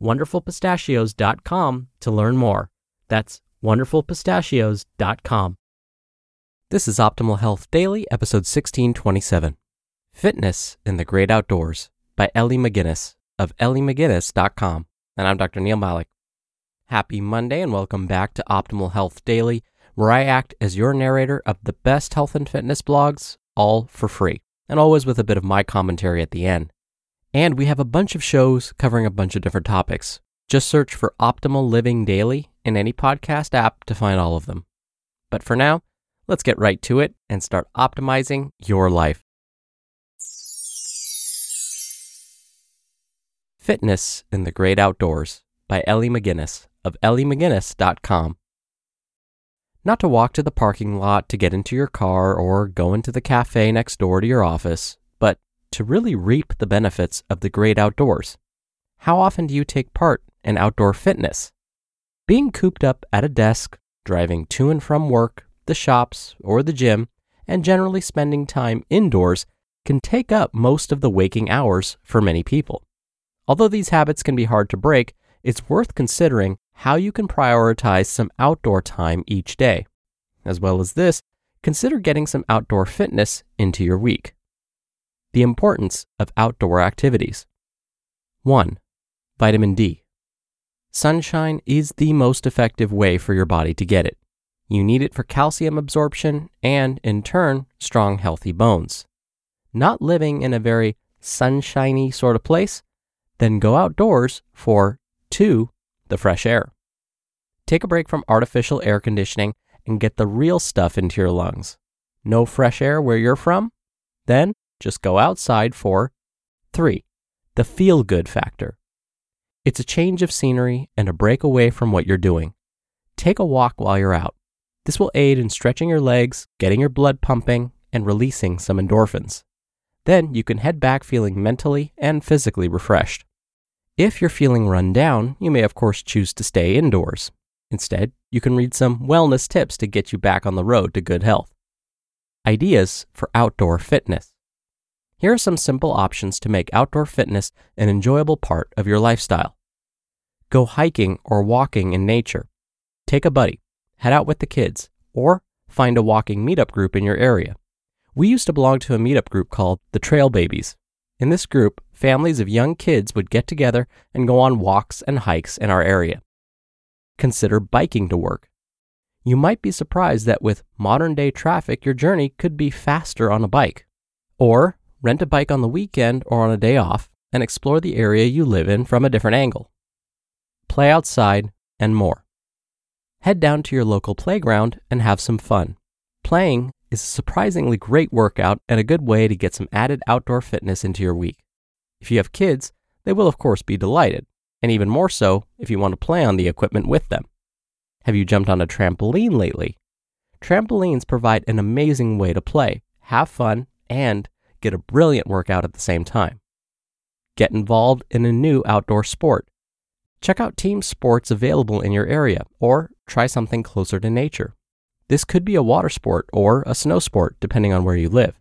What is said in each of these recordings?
wonderfulpistachios.com to learn more. That's wonderfulpistachios.com. This is Optimal Health Daily, episode 1627 Fitness in the Great Outdoors by Ellie McGinnis of elliemcginnis.com. And I'm Dr. Neal Malik. Happy Monday and welcome back to Optimal Health Daily, where I act as your narrator of the best health and fitness blogs, all for free, and always with a bit of my commentary at the end. And we have a bunch of shows covering a bunch of different topics. Just search for Optimal Living Daily in any podcast app to find all of them. But for now, let's get right to it and start optimizing your life. Fitness in the Great Outdoors by Ellie McGinnis of elliemcginnis.com. Not to walk to the parking lot to get into your car or go into the cafe next door to your office, to really reap the benefits of the great outdoors. How often do you take part in outdoor fitness? Being cooped up at a desk, driving to and from work, the shops, or the gym, and generally spending time indoors can take up most of the waking hours for many people. Although these habits can be hard to break, it's worth considering how you can prioritize some outdoor time each day. As well as this, consider getting some outdoor fitness into your week. The importance of outdoor activities. 1. Vitamin D. Sunshine is the most effective way for your body to get it. You need it for calcium absorption and, in turn, strong, healthy bones. Not living in a very sunshiny sort of place? Then go outdoors for 2. The fresh air. Take a break from artificial air conditioning and get the real stuff into your lungs. No fresh air where you're from? Then just go outside for 3. The feel good factor. It's a change of scenery and a break away from what you're doing. Take a walk while you're out. This will aid in stretching your legs, getting your blood pumping, and releasing some endorphins. Then you can head back feeling mentally and physically refreshed. If you're feeling run down, you may of course choose to stay indoors. Instead, you can read some wellness tips to get you back on the road to good health. Ideas for outdoor fitness. Here are some simple options to make outdoor fitness an enjoyable part of your lifestyle. Go hiking or walking in nature. Take a buddy, head out with the kids, or find a walking meetup group in your area. We used to belong to a meetup group called the Trail Babies. In this group, families of young kids would get together and go on walks and hikes in our area. Consider biking to work. You might be surprised that with modern day traffic, your journey could be faster on a bike. Or rent a bike on the weekend or on a day off and explore the area you live in from a different angle. Play outside and more. Head down to your local playground and have some fun. Playing is a surprisingly great workout and a good way to get some added outdoor fitness into your week. If you have kids, they will of course be delighted, and even more so if you want to play on the equipment with them. Have you jumped on a trampoline lately? Trampolines provide an amazing way to play, have fun, and get a brilliant workout at the same time. Get involved in a new outdoor sport. Check out team sports available in your area or try something closer to nature. This could be a water sport or a snow sport, depending on where you live.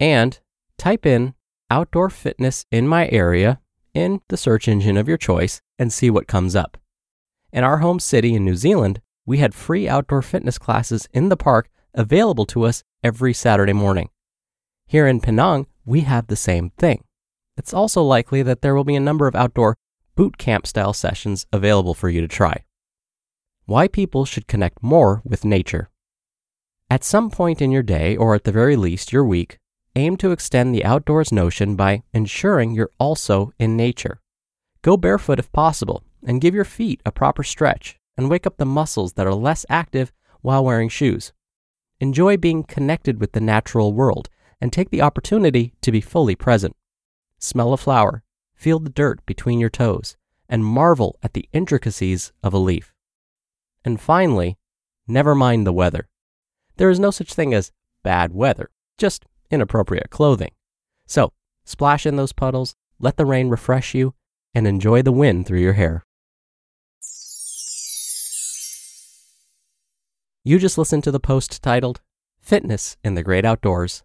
And type in outdoor fitness in my area in the search engine of your choice and see what comes up. In our home city in New Zealand, we had free outdoor fitness classes in the park available to us every Saturday morning. Here in Penang, we have the same thing. It's also likely that there will be a number of outdoor boot camp style sessions available for you to try. Why people should connect more with nature. At some point in your day, or at the very least your week, aim to extend the outdoors notion by ensuring you're also in nature. Go barefoot if possible, and give your feet a proper stretch, and wake up the muscles that are less active while wearing shoes. Enjoy being connected with the natural world, and take the opportunity to be fully present. Smell a flower, feel the dirt between your toes, and marvel at the intricacies of a leaf. And finally, never mind the weather. There is no such thing as bad weather, just inappropriate clothing. So, splash in those puddles, let the rain refresh you, and enjoy the wind through your hair. You just listened to the post titled Fitness in the Great Outdoors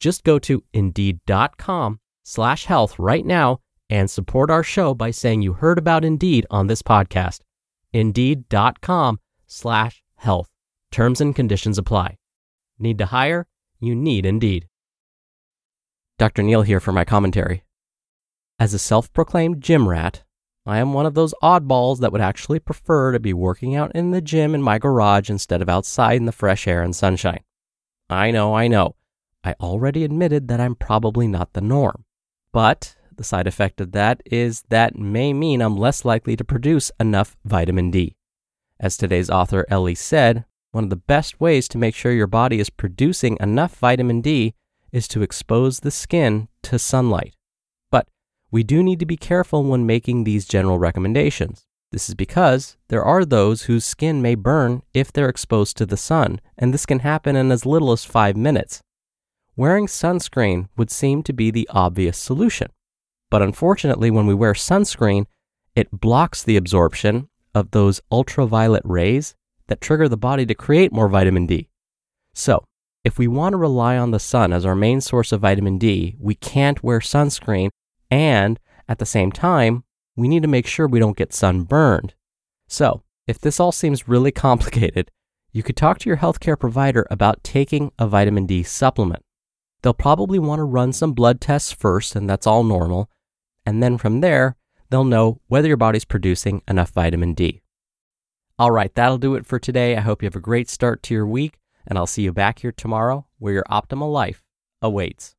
Just go to indeed.com slash health right now and support our show by saying you heard about Indeed on this podcast. Indeed.com slash health. Terms and conditions apply. Need to hire? You need Indeed. Dr. Neal here for my commentary. As a self proclaimed gym rat, I am one of those oddballs that would actually prefer to be working out in the gym in my garage instead of outside in the fresh air and sunshine. I know, I know. I already admitted that I'm probably not the norm. But the side effect of that is that may mean I'm less likely to produce enough vitamin D. As today's author Ellie said, one of the best ways to make sure your body is producing enough vitamin D is to expose the skin to sunlight. But we do need to be careful when making these general recommendations. This is because there are those whose skin may burn if they're exposed to the sun, and this can happen in as little as five minutes. Wearing sunscreen would seem to be the obvious solution. But unfortunately, when we wear sunscreen, it blocks the absorption of those ultraviolet rays that trigger the body to create more vitamin D. So, if we want to rely on the sun as our main source of vitamin D, we can't wear sunscreen, and at the same time, we need to make sure we don't get sunburned. So, if this all seems really complicated, you could talk to your healthcare provider about taking a vitamin D supplement. They'll probably want to run some blood tests first, and that's all normal. And then from there, they'll know whether your body's producing enough vitamin D. All right, that'll do it for today. I hope you have a great start to your week and I'll see you back here tomorrow where your optimal life awaits.